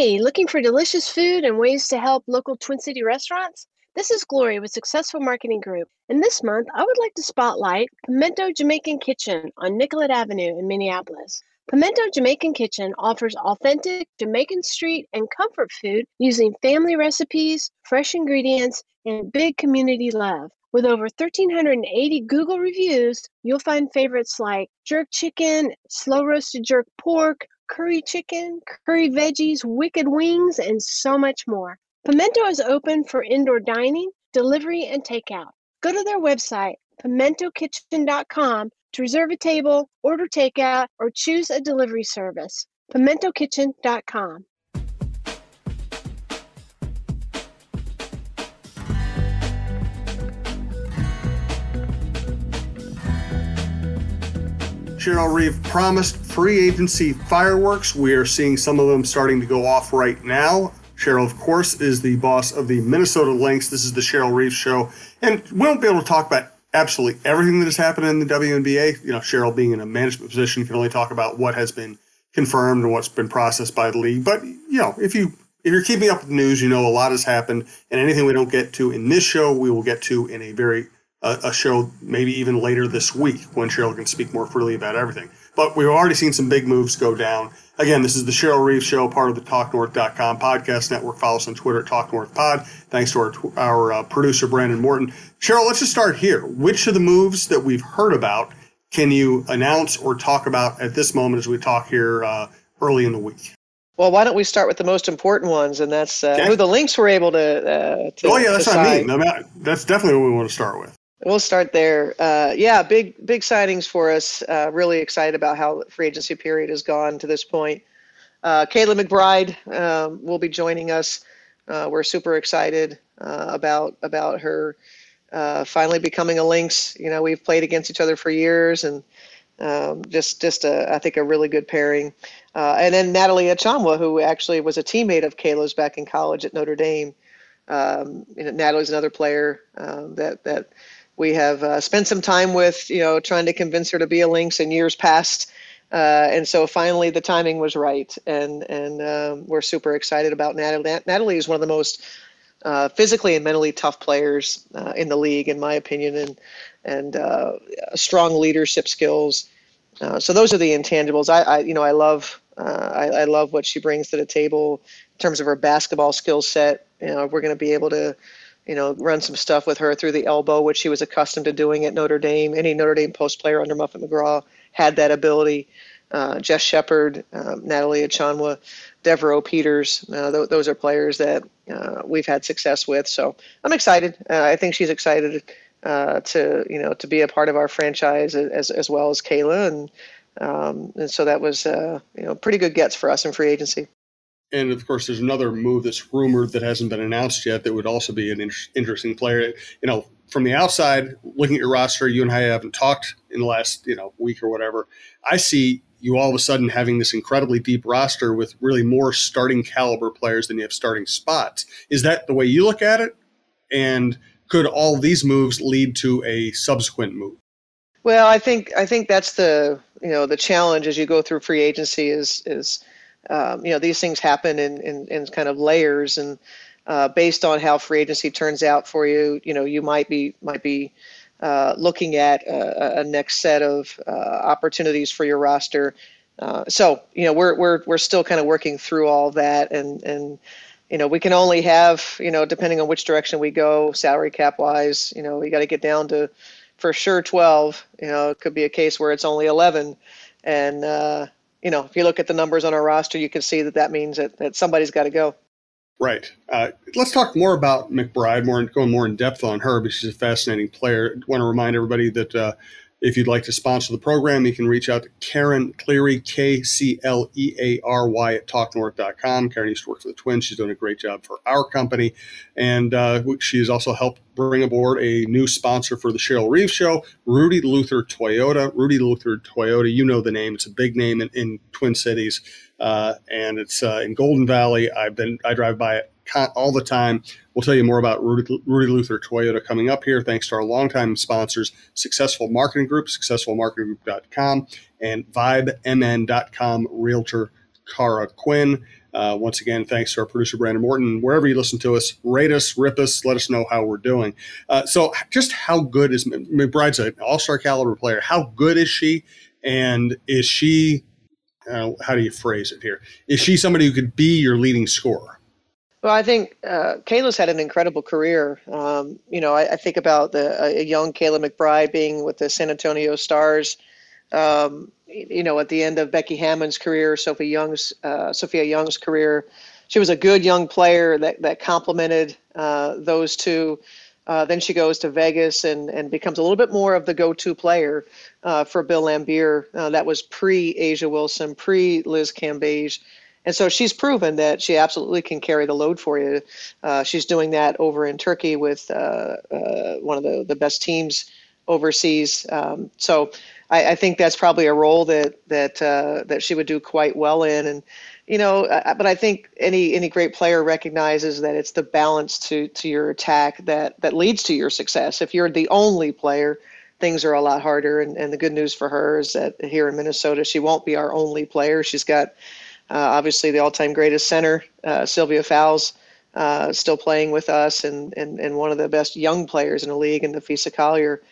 Hey, looking for delicious food and ways to help local Twin City restaurants? This is Gloria with Successful Marketing Group. And this month, I would like to spotlight Pimento Jamaican Kitchen on Nicollet Avenue in Minneapolis. Pimento Jamaican Kitchen offers authentic Jamaican street and comfort food using family recipes, fresh ingredients, and big community love. With over 1,380 Google reviews, you'll find favorites like jerk chicken, slow roasted jerk pork, curry chicken, curry veggies, wicked wings, and so much more. Pimento is open for indoor dining, delivery, and takeout. Go to their website, pimentokitchen.com, to reserve a table, order takeout, or choose a delivery service. pimentokitchen.com. Cheryl Reeve promised free agency fireworks. We are seeing some of them starting to go off right now. Cheryl, of course, is the boss of the Minnesota Lynx. This is the Cheryl Reeves Show. And we won't be able to talk about absolutely everything that has happened in the WNBA. You know, Cheryl being in a management position can only talk about what has been confirmed and what's been processed by the league. But, you know, if you if you're keeping up with the news, you know a lot has happened, and anything we don't get to in this show, we will get to in a very uh, a show maybe even later this week when Cheryl can speak more freely about everything. But we've already seen some big moves go down. Again, this is the Cheryl Reeves Show, part of the TalkNorth.com podcast network. Follow us on Twitter at TalkNorthPod. Thanks to our, our uh, producer, Brandon Morton. Cheryl, let's just start here. Which of the moves that we've heard about can you announce or talk about at this moment as we talk here uh, early in the week? Well, why don't we start with the most important ones, and that's uh, okay. who the Lynx were able to. Uh, to oh yeah, that's what I mean. That's definitely what we want to start with. We'll start there. Uh, yeah, big big signings for us. Uh, really excited about how free agency period has gone to this point. Uh, Kayla McBride um, will be joining us. Uh, we're super excited uh, about about her uh, finally becoming a Lynx. You know, we've played against each other for years, and um, just just a, I think a really good pairing. and then Natalie Achonwa, who actually was a teammate of Kayla's back in college at Notre Dame. Um, you know, Natalie's another player um, that that we have uh, spent some time with, you know, trying to convince her to be a Lynx in years past. Uh, and so finally the timing was right. And, and um, we're super excited about Natalie. Natalie is one of the most uh, physically and mentally tough players uh, in the league, in my opinion, and, and uh, strong leadership skills. Uh, so those are the intangibles. I, I you know, I love, I, I love what she brings to the table in terms of her basketball skill set. You know, we're going to be able to, you know, run some stuff with her through the elbow, which she was accustomed to doing at Notre Dame. Any Notre Dame post player under Muffet McGraw had that ability. Uh, Jess Shepard, um, Natalie Achonwa, Devereaux Peters. Uh, th- those are players that uh, we've had success with. So I'm excited. Uh, I think she's excited uh, to you know to be a part of our franchise as as well as Kayla, and um, and so that was uh, you know pretty good gets for us in free agency. And of course, there's another move that's rumored that hasn't been announced yet that would also be an inter- interesting player. You know, from the outside, looking at your roster, you and I haven't talked in the last you know week or whatever. I see you all of a sudden having this incredibly deep roster with really more starting caliber players than you have starting spots. Is that the way you look at it? And could all these moves lead to a subsequent move? Well, I think I think that's the you know the challenge as you go through free agency is is um, you know these things happen in, in, in kind of layers and uh, based on how free agency turns out for you you know you might be might be uh, looking at a, a, next set of uh, opportunities for your roster. Uh, so you know we're we're we're still kind of working through all that and and you know we can only have you know depending on which direction we go salary cap wise you know we got to get down to for sure 12 you know it could be a case where it's only 11 and uh, you know, if you look at the numbers on our roster, you can see that that means that, that somebody's got to go. Right. Uh, let's talk more about McBride, more going more in depth on her because she's a fascinating player. I want to remind everybody that uh, if you'd like to sponsor the program, you can reach out to Karen Cleary, K C L E A R Y, at talknorth.com. Karen used to work for the Twins. She's doing a great job for our company. And uh, she has also helped bring aboard a new sponsor for the Cheryl Reeves Show, Rudy Luther Toyota. Rudy Luther Toyota, you know the name. It's a big name in, in Twin Cities. Uh, and it's uh, in Golden Valley. I've been I drive by it all the time. We'll tell you more about Rudy, Rudy Luther Toyota coming up here, thanks to our longtime sponsors, Successful Marketing Group, successfulmarketinggroup.com, and VibeMN.com Realtor Cara Quinn. Uh, once again, thanks to our producer Brandon Morton. Wherever you listen to us, rate us, rip us, let us know how we're doing. Uh, so, just how good is McBride's an all-star caliber player? How good is she? And is she? Uh, how do you phrase it here? Is she somebody who could be your leading scorer? Well, I think uh, Kayla's had an incredible career. Um, you know, I, I, think about the a young Kayla McBride being with the San Antonio Stars. Um, you know, at the end of Becky Hammon's career, Sophie Young's uh, Sophia Young's career, she was a good young player that that complemented uh, those two. Uh, then she goes to Vegas and, and becomes a little bit more of the go-to player uh, for Bill Laimbeer. Uh, that was pre A'ja Wilson, pre Liz Cambage. And so she's proven that she absolutely can carry the load for you. Uh, she's doing that over in Turkey with uh, uh, one of the, the best teams overseas. Um, so I, I, think that's probably a role that that uh, that she would do quite well in. And you know, but I think any any great player recognizes that it's the balance to to your attack that that leads to your success. If you're the only player, things are a lot harder. And, and the good news for her is that here in Minnesota, she won't be our only player. She's got obviously the all-time greatest center, uh, Sylvia Fowles, uh, still playing with us, and, and and one of the best young players in the league, in Napheesa Collier.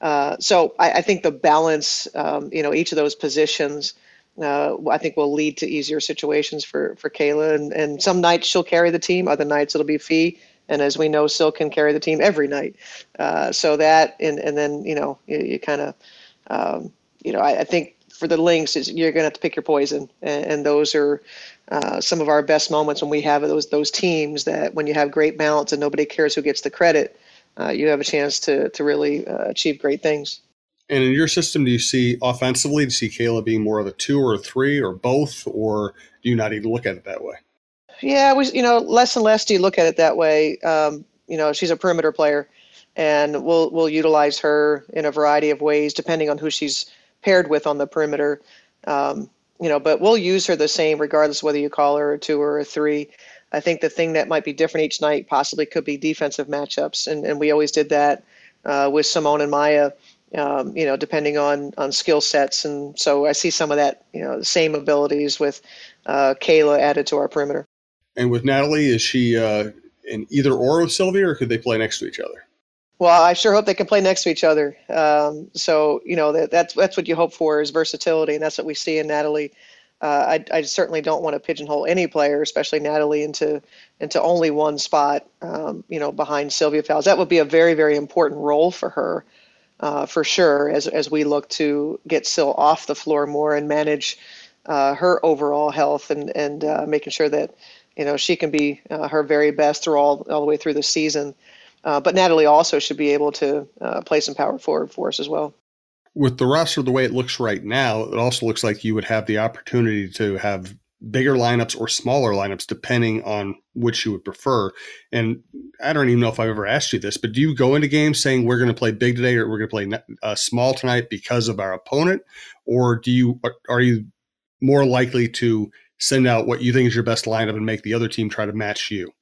Uh, so I, I, think the balance, um, you know, each of those positions, uh, I think will lead to easier situations for for Kayla. And, and some nights she'll carry the team, other nights it'll be Phee. And as we know, Syl can carry the team every night. Uh, so that, and and then you know, you, you kind of, um, you know, I, I, think for the Lynx is you're going to have to pick your poison, and, and those are. Uh, some of our best moments when we have those those teams that when you have great balance and nobody cares who gets the credit, uh, you have a chance to to really uh, achieve great things. And in your system, do you see offensively, do you see Kayla being more of a two or a three or both, or do you not even look at it that way? Yeah, we you know less and less do you look at it that way. Um, you know, she's a perimeter player, and we'll we'll utilize her in a variety of ways depending on who she's paired with on the perimeter. Um, you know, but we'll use her the same regardless whether you call her a two or a three. I think the thing that might be different each night possibly could be defensive matchups, and, and we always did that uh, with Seimone and Maya. Um, you know, depending on on skill sets, and so I see some of that, you know, same abilities with uh, Kayla added to our perimeter. And with Natalie, is she uh, in either or with Sylvia, or could they play next to each other? Well, I sure hope they can play next to each other. Um, so you know that, that's that's what you hope for is versatility, and that's what we see in Natalie uh, I, I, certainly don't want to pigeonhole any player, especially Natalie, into into only one spot. Um, you know, behind Sylvia Fowles, that would be a very very important role for her, uh, for sure. As as we look to get Syl off the floor more and manage uh, her overall health and and uh, making sure that you know she can be uh, her very best through all all the way through the season. Uh, but Natalie also should be able to play some power forward for us as well with the roster the way it looks right now, it also looks like you would have the opportunity to have bigger lineups or smaller lineups depending on which you would prefer. And I don't even know if I've ever asked you this, but do you go into games saying we're going to play big today or we're going to play uh, small tonight because of our opponent, or do you are you more likely to send out what you think is your best lineup and make the other team try to match you?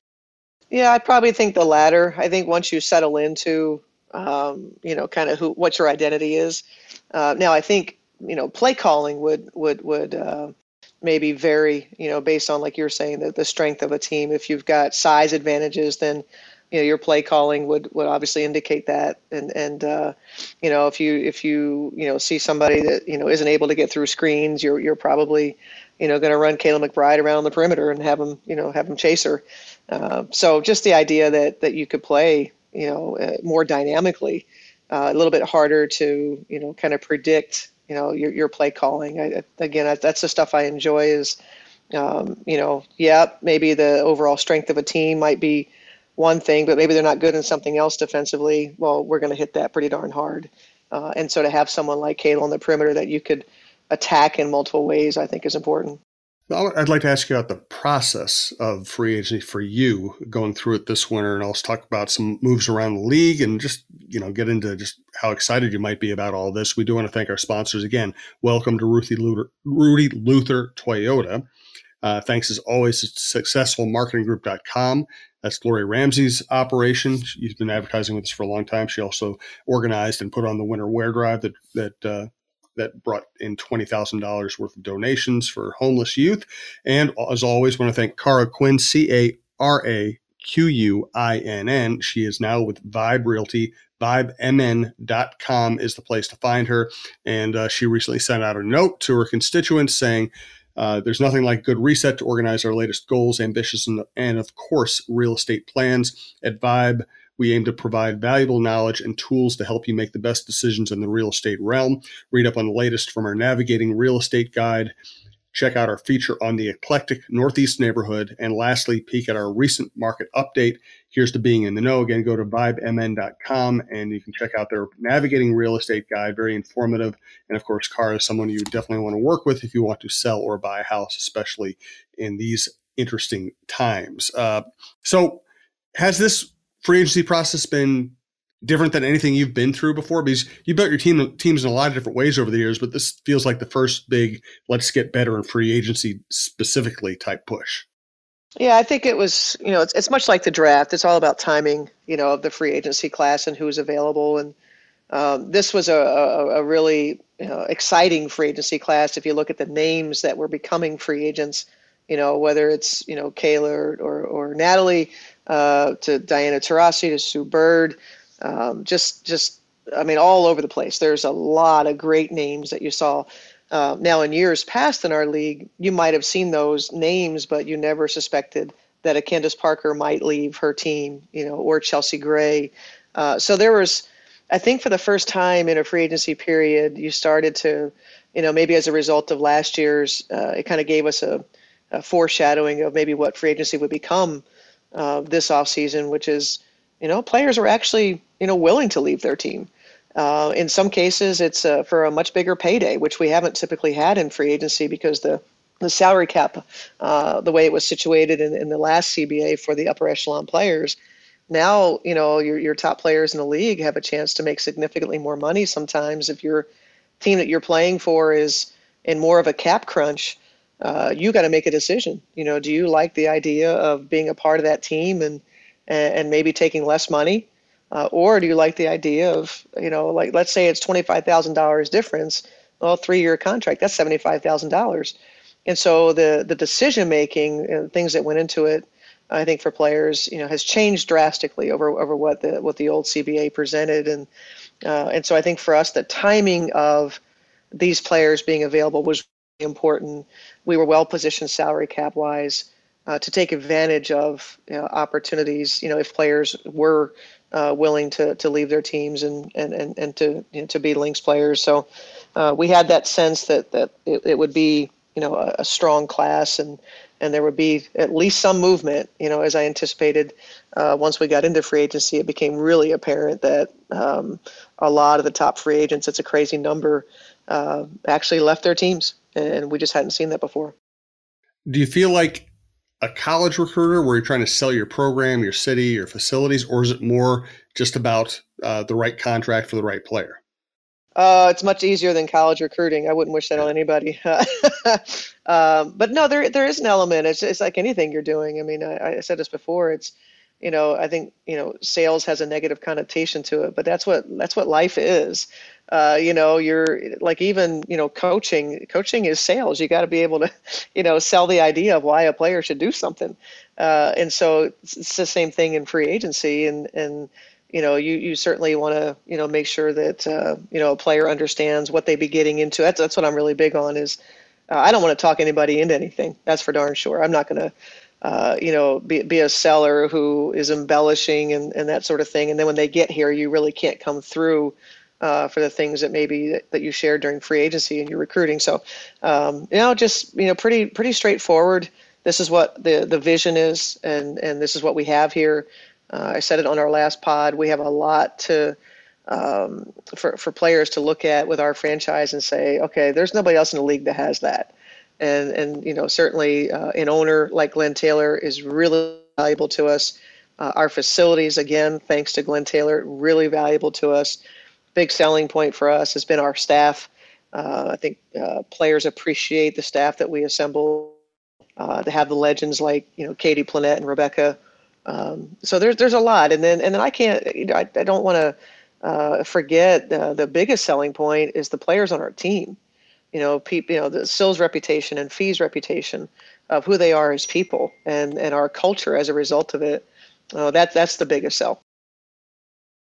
Yeah, I probably think the latter. I think once you settle into um, you know, kind of who what your identity is. Uh, now, I think you know, play calling would would would uh, maybe vary, you know, based on like you're saying the, the strength of a team. If you've got size advantages, then you know your play calling would would obviously indicate that. And and uh, you know, if you if you you know see somebody that you know isn't able to get through screens, you're you're probably you know going to run Kayla McBride around the perimeter and have him you know have him chase her. Uh, so just the idea that that you could play you know, uh, more dynamically. Uh, a little bit harder to, you know, kind of predict, you know, your, your play calling. I, again, that's the stuff I enjoy is, um, you know, yeah, maybe the overall strength of a team might be one thing, but maybe they're not good in something else defensively. Well, we're going to hit that pretty darn hard. Uh, and so to have someone like Kayla on the perimeter that you could attack in multiple ways, I think is important. I'd like to ask you about the process of free agency for you going through it this winter, and also talk about some moves around the league, and just you know get into just how excited you might be about all this. We do want to thank our sponsors again. Welcome to Ruthie Luther, Rudy Luther Toyota. Uh, thanks as always to successfulmarketinggroup.com. That's Gloria Ramsey's operation. She's been advertising with us for a long time. She also organized and put on the winter wear drive that that uh, that brought in $20,000 worth of donations for homeless youth. And as always, want to thank Cara Quinn, C A R A Q U I N N. She is now with Vibe Realty. VibeMN.com is the place to find her. And uh, she recently sent out a note to her constituents saying, uh, there's nothing like good reset to organize our latest goals, ambitions, and, and of course, real estate plans. At Vibe, we aim to provide valuable knowledge and tools to help you make the best decisions in the real estate realm. Read up on the latest from our Navigating Real Estate Guide. Check out our feature on the eclectic Northeast neighborhood. And lastly, peek at our recent market update. Here's to being in the know. Again, go to vibemn.com and you can check out their Navigating Real Estate Guide. Very informative. And of course, Cara is someone you definitely want to work with if you want to sell or buy a house, especially in these interesting times. Uh, so, has this free agency process been different than anything you've been through before? Because you built your team teams in a lot of different ways over the years, but this feels like the first big let's get better in free agency specifically type push. Yeah, I think it was, you know, it's, it's much like the draft. It's all about timing, you know, of the free agency class and who's available. And um, this was a, a, a really you know, exciting free agency class. If you look at the names that were becoming free agents, you know, whether it's, you know, Kayla or, or, or Natalie, uh, to Diana Taurasi, to Sue Bird, um, just just I mean all over the place. There's a lot of great names that you saw. Uh, now in years past in our league, you might have seen those names, but you never suspected that a Candace Parker might leave her team, you know, or Chelsea Gray. Uh, so there was, I think, for the first time in a free agency period, you started to, you know, maybe as a result of last year's, uh, it kind of gave us a, a foreshadowing of maybe what free agency would become uh, this offseason, which is, you know, players are actually, you know, willing to leave their team. Uh, in some cases, it's uh, for a much bigger payday, which we haven't typically had in free agency because the the salary cap, uh, the way it was situated in, in the last CBA for the upper echelon players, now you know your your top players in the league have a chance to make significantly more money. Sometimes, if your team that you're playing for is in more of a cap crunch, uh, you got to make a decision. You know, do you like the idea of being a part of that team and and, maybe taking less money, uh, or do you like the idea of you know, like let's say it's twenty five thousand dollars difference, well, three year contract that's seventy five thousand dollars, and so the the decision making and things that went into it. I think for players, you know, has changed drastically over over what the what the old CBA presented, and uh, and so I think for us, the timing of these players being available was important. We were well positioned salary cap wise uh, to take advantage of you know, opportunities. You know, if players were uh, willing to to leave their teams and and and, and to you know, to be Lynx players. So uh, we had that sense that that it, it would be you know a, a, strong class and and there would be at least some movement. You know, as I anticipated. Uh, once we got into free agency, it became really apparent that um, a lot of the top free agents, it's a crazy number, uh, actually left their teams and we just hadn't seen that before. Do you feel like a college recruiter where you're trying to sell your program, your city, your facilities, or is it more just about uh, the right contract for the right player? Uh, it's much easier than college recruiting. I wouldn't wish that on anybody. um, but no, there there is an element. It's it's like anything you're doing. I mean, I, I said this before. It's you know, I think you know, sales has a negative connotation to it, but that's what that's what life is. Uh, you know you're like even you know coaching coaching is sales. You got to be able to you know sell the idea of why a player should do something. Uh, and so it's, it's, the same thing in free agency and and you know you you certainly want to you know make sure that uh, you know a player understands what they be getting into. That's that's what I'm really big on is uh, I don't want to talk anybody into anything that's for darn sure. I'm not going to uh, you know, be, be a seller who is embellishing and, and that sort of thing. And then when they get here, you really can't come through uh, for the things that maybe that, that, you shared during free agency and your recruiting. So, um, you know, just you know, pretty pretty straightforward. This is what the the vision is, and and this is what we have here. Uh, I said it on our last pod. We have a lot to um, for for players to look at with our franchise and say, okay, there's nobody else in the league that has that. And and you know, certainly uh, an owner like Glenn Taylor is really valuable to us. Uh, our facilities, again, thanks to Glenn Taylor, really valuable to us big selling point for us has been our staff. Uh, I think uh, players appreciate the staff that we assemble. Uh, to have the legends like you know Katie Plenette and Rebekkah. Um, so there's there's a lot, and then and then I can't you know I, I don't want to uh, forget the biggest selling point is the players on our team. You know, people, you know, the Sills reputation and Phee's reputation of who they are as people and, and our culture as a result of it. Uh, that, that's the biggest sell.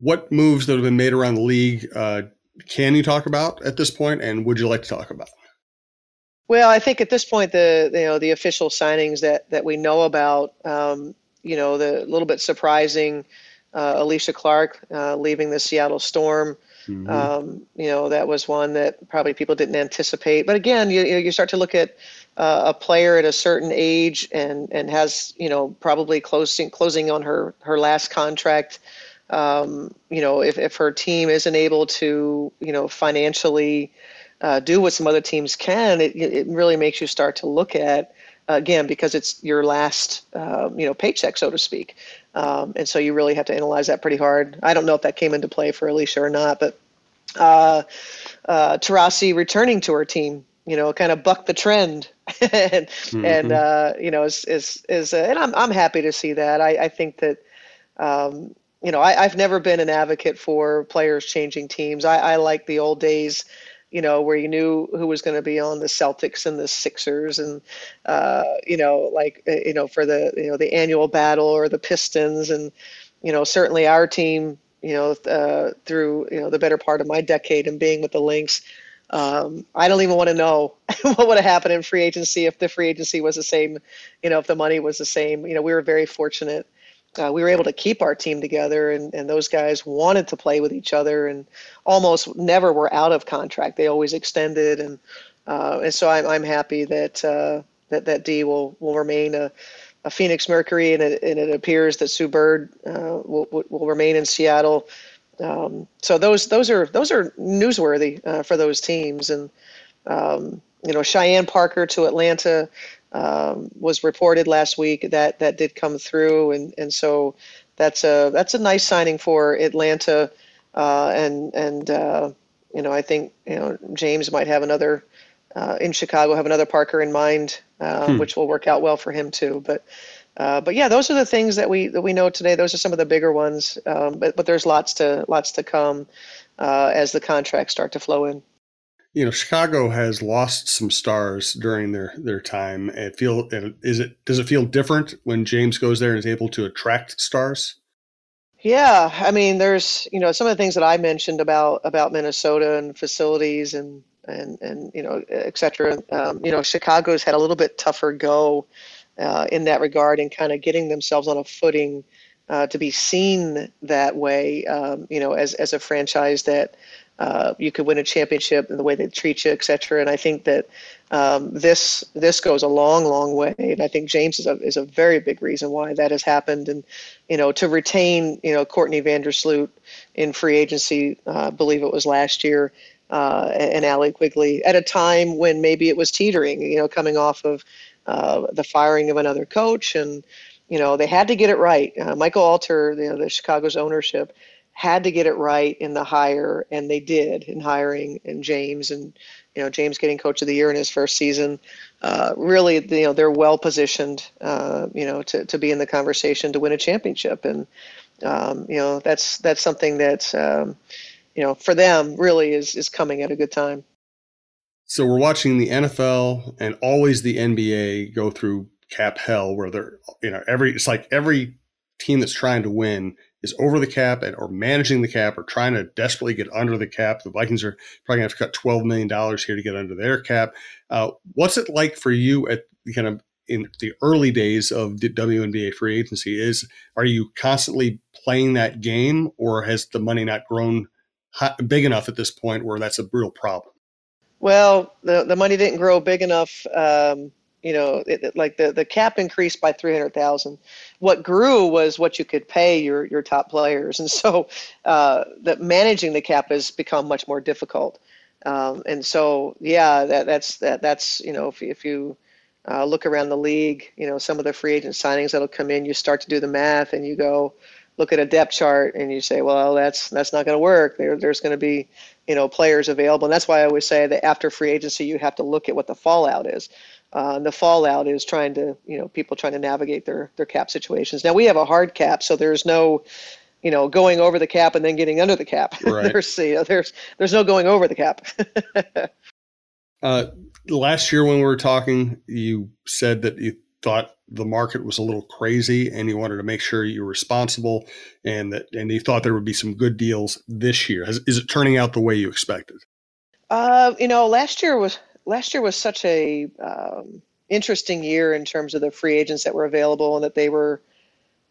What moves that have been made around the league uh, can you talk about at this point, and would you like to talk about? Well, I think at this point, the you know the official signings that that we know about, um, you know, the little bit surprising, uh, Alysha Clark uh, leaving the Seattle Storm. Mm-hmm. Um, you know, that was one that probably people didn't anticipate. But again, you you start to look at uh, a player at a certain age and and has you know probably closing closing on her her last contract. Um, you know, if if her team isn't able to you know financially uh, do what some other teams can, it, it really makes you start to look at again because it's your last uh, you know paycheck so to speak um, and so you really have to analyze that pretty hard. I don't know if that came into play for Alysha or not but uh, uh, Taurasi returning to her team you know kind of bucked the trend. And, mm-hmm. and uh, you know is is is uh, and I'm I'm happy to see that. I, I think that um, you know I, I've never been an advocate for players changing teams. I, I like the old days you know, where you knew who was going to be on the Celtics and the Sixers, and uh, you know, like uh, you know, for the you know the annual battle or the Pistons, and you know, certainly our team, you know, uh, through you know the better part of my decade and being with the Lynx. Um, I don't even want to know what would have happened in free agency if the free agency was the same, you know, if the money was the same. You know, we were very fortunate uh, we were able to keep our team together and, and those guys wanted to play with each other and almost never were out of contract. They always extended and uh, and so I'm, I'm happy that uh, that that D will will remain a, a Phoenix Mercury and it, and it appears that Sue Bird uh, will, will remain in Seattle. Um, so those those are those are newsworthy uh, for those teams and um, you know Cheyenne Parker to Atlanta um, was reported last week that that did come through, and and so that's a that's a nice signing for Atlanta, uh, and and uh, you know I think you know James might have another uh, in Chicago have another Parker in mind, uh, hmm. which will work out well for him too. But uh, but yeah, those are the things that we that we know today. Those are some of the bigger ones, um, but but there's lots to lots to come uh, as the contracts start to flow in you know, Chicago has lost some stars during their their time. It feel is it does it feel different when James goes there and is able to attract stars? Yeah, I mean, there's you know some of the things that I mentioned about about Minnesota and facilities and and and you know et cetera. Um, you know, Chicago's had a little bit tougher go uh, in that regard and kind of getting themselves on a footing uh, to be seen that way. Um, you know, as as a franchise that uh, you could win a championship and the way they treat you, et cetera. And I think that um, this this goes a long, long way. And I think James is a is a very big reason why that has happened. And you know, to retain you know Courtney Vandersloot in free agency, uh, I believe it was last year, uh, and Allie Quigley at a time when maybe it was teetering. You know, coming off of uh, the firing of another coach and. You know they had to get it right. Uh, Michael Alter, you know, the Chicago's ownership, had to get it right in the hire, and they did in hiring and James and you know James getting Coach of the Year in his first season. Uh, really, you know they're well positioned, uh, you know, to, to be in the conversation to win a championship, and um, you know that's that's something that um, you know for them really is is coming at a good time. So we're watching the NFL and always the NBA go through cap hell, where they're you know every it's like every team that's trying to win is over the cap and, or managing the cap or trying to desperately get under the cap. The Vikings are probably going to have to cut $12 million here to get under their cap. Uh, what's it like for you at kind of in the early days of the WNBA free agency? Is Are you constantly playing that game or has the money not grown big enough at this point where that's a real problem? Well, the, the money didn't grow big enough. Um, you know, it, it, like the, the cap increased by 300,000. What grew was what you could pay your, your top players. And so uh, that managing the cap has become much more difficult. Um, and so, yeah, that, that's, that, that's, you know, if, if you uh, look around the league, you know, some of the free agent signings that'll come in, you start to do the math and you go, look at a depth chart and you say, well, that's that's not going to work. There, there's going to be, you know, players available, and that's why I always say that after free agency, you have to look at what the fallout is. Uh, the fallout is trying to, you know, people trying to navigate their their cap situations. Now we have a hard cap, so there's no, you know, going over the cap and then getting under the cap. Right. there's, you know, there's there's no going over the cap. uh, last year when we were talking, you said that you thought the market was a little crazy and you wanted to make sure you were responsible and that and you thought there would be some good deals this year. Is, is it turning out the way you expected? Uh, you know, last year was last year was such a um, interesting year in terms of the free agents that were available and that they were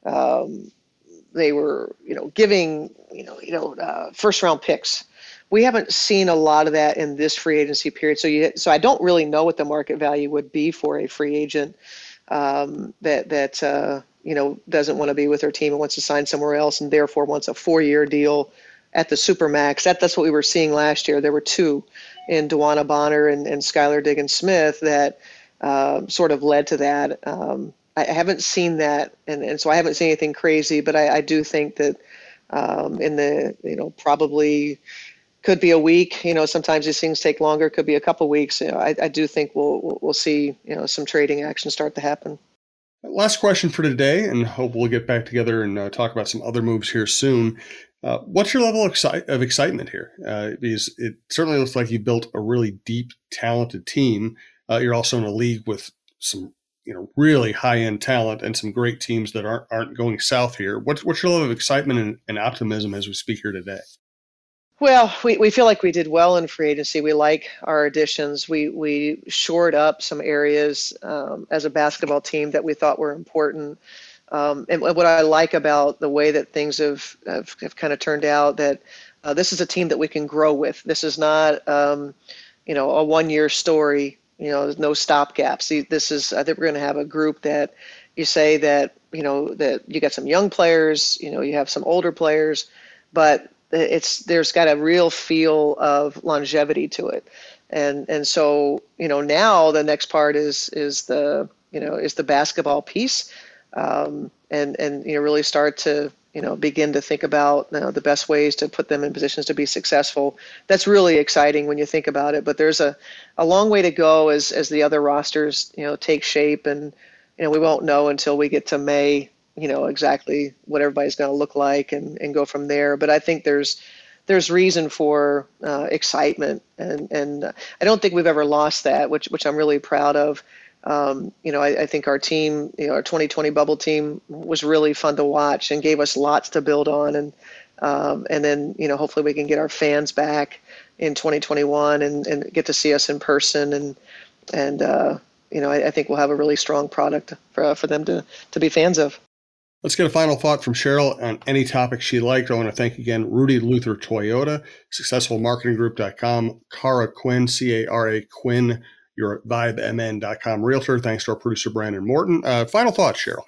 um, they were you know giving you know you know uh, first round picks. We haven't seen a lot of that in this free agency period. So you so I don't really know what the market value would be for a free agent um, that that uh, you know doesn't want to be with their team and wants to sign somewhere else and therefore wants a four year deal at the supermax. That that's what we were seeing last year. There were two in DeWanna Bonner and, and Skylar Diggins Smith that uh, sort of led to that. Um, I haven't seen that, and, and so I haven't seen anything crazy, but I, I do think that um, in the, you know, probably could be a week. You know, sometimes these things take longer. Could be a couple weeks. You know, I, I do think we'll we'll see you know some trading action start to happen. Last question for today, and hope we'll get back together and uh, talk about some other moves here soon. Uh, what's your level of, exci- of excitement here? Uh, because it certainly looks like you built a really deep, talented team. Uh, you're also in a league with some, you know, really high end talent and some great teams that aren't aren't going south here. What's what's your level of excitement and, and optimism as we speak here today? Well, we, we feel like we did well in free agency. We like our additions. We we shored up some areas um, as a basketball team that we thought were important. Um, and what I like about the way that things have, have, have kind of turned out that uh, this is a team that we can grow with. This is not, um, you know, a one-year story. You know, there's no stopgaps. This is. I think we're going to have a group that you say that you know that you got some young players. You know, you have some older players, but it's there's got a real feel of longevity to it. And and so you know now the next part is is the you know is the basketball piece um, and and you know really start to you know begin to think about you know, the best ways to put them in positions to be successful. That's really exciting when you think about it. But there's a, a long way to go as as the other rosters you know take shape, and you know we won't know until we get to May. You know exactly what everybody's going to look like, and and go from there. But I think there's there's reason for uh, excitement, and and I don't think we've ever lost that, which which I'm really proud of. Um, you know, I, I, think our team, you know, our 2020 bubble team was really fun to watch and gave us lots to build on. And um, and then, you know, hopefully we can get our fans back in 2021 and, and get to see us in person. And and uh, you know, I, I, think we'll have a really strong product for for them to to be fans of. Let's get a final thought from Cheryl on any topic she liked. I want to thank again Rudy Luther Toyota, successfulmarketinggroup.com, Cara Quinn, C A R A Quinn your vibemn.com realtor. Thanks to our producer, Brandon Morton. Uh, final thoughts, Cheryl.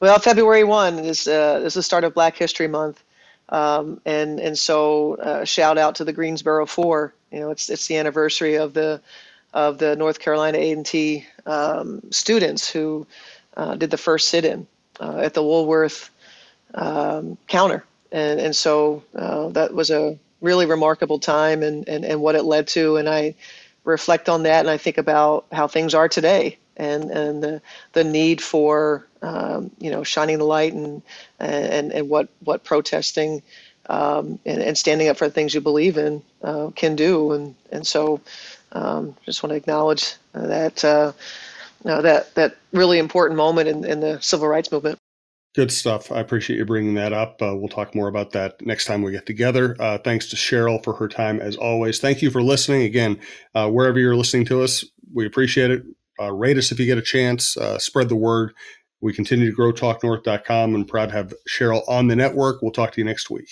Well, February 1 is, uh, is the start of Black History Month. Um, and, and so uh, shout out to the Greensboro Four. You know, it's, it's the anniversary of the, of the North Carolina A&T um, students who uh, did the first sit-in uh, at the Woolworth um, counter. And, and so uh, that was a really remarkable time and, and, and what it led to. And I, reflect on that and I think about how things are today and, and the, the need for um, you know shining the light and and, and what what protesting um, and, and standing up for the things you believe in uh, can do and and so um, just want to acknowledge that uh, you know, that that really important moment in, in the civil rights movement. Good stuff. I appreciate you bringing that up. Uh, we'll talk more about that next time we get together. Uh, thanks to Cheryl for her time as always. Thank you for listening. Again, uh, wherever you're listening to us, we appreciate it. Uh, rate us if you get a chance. Uh, spread the word. We continue to grow talknorth.com and proud to have Cheryl on the network. We'll talk to you next week.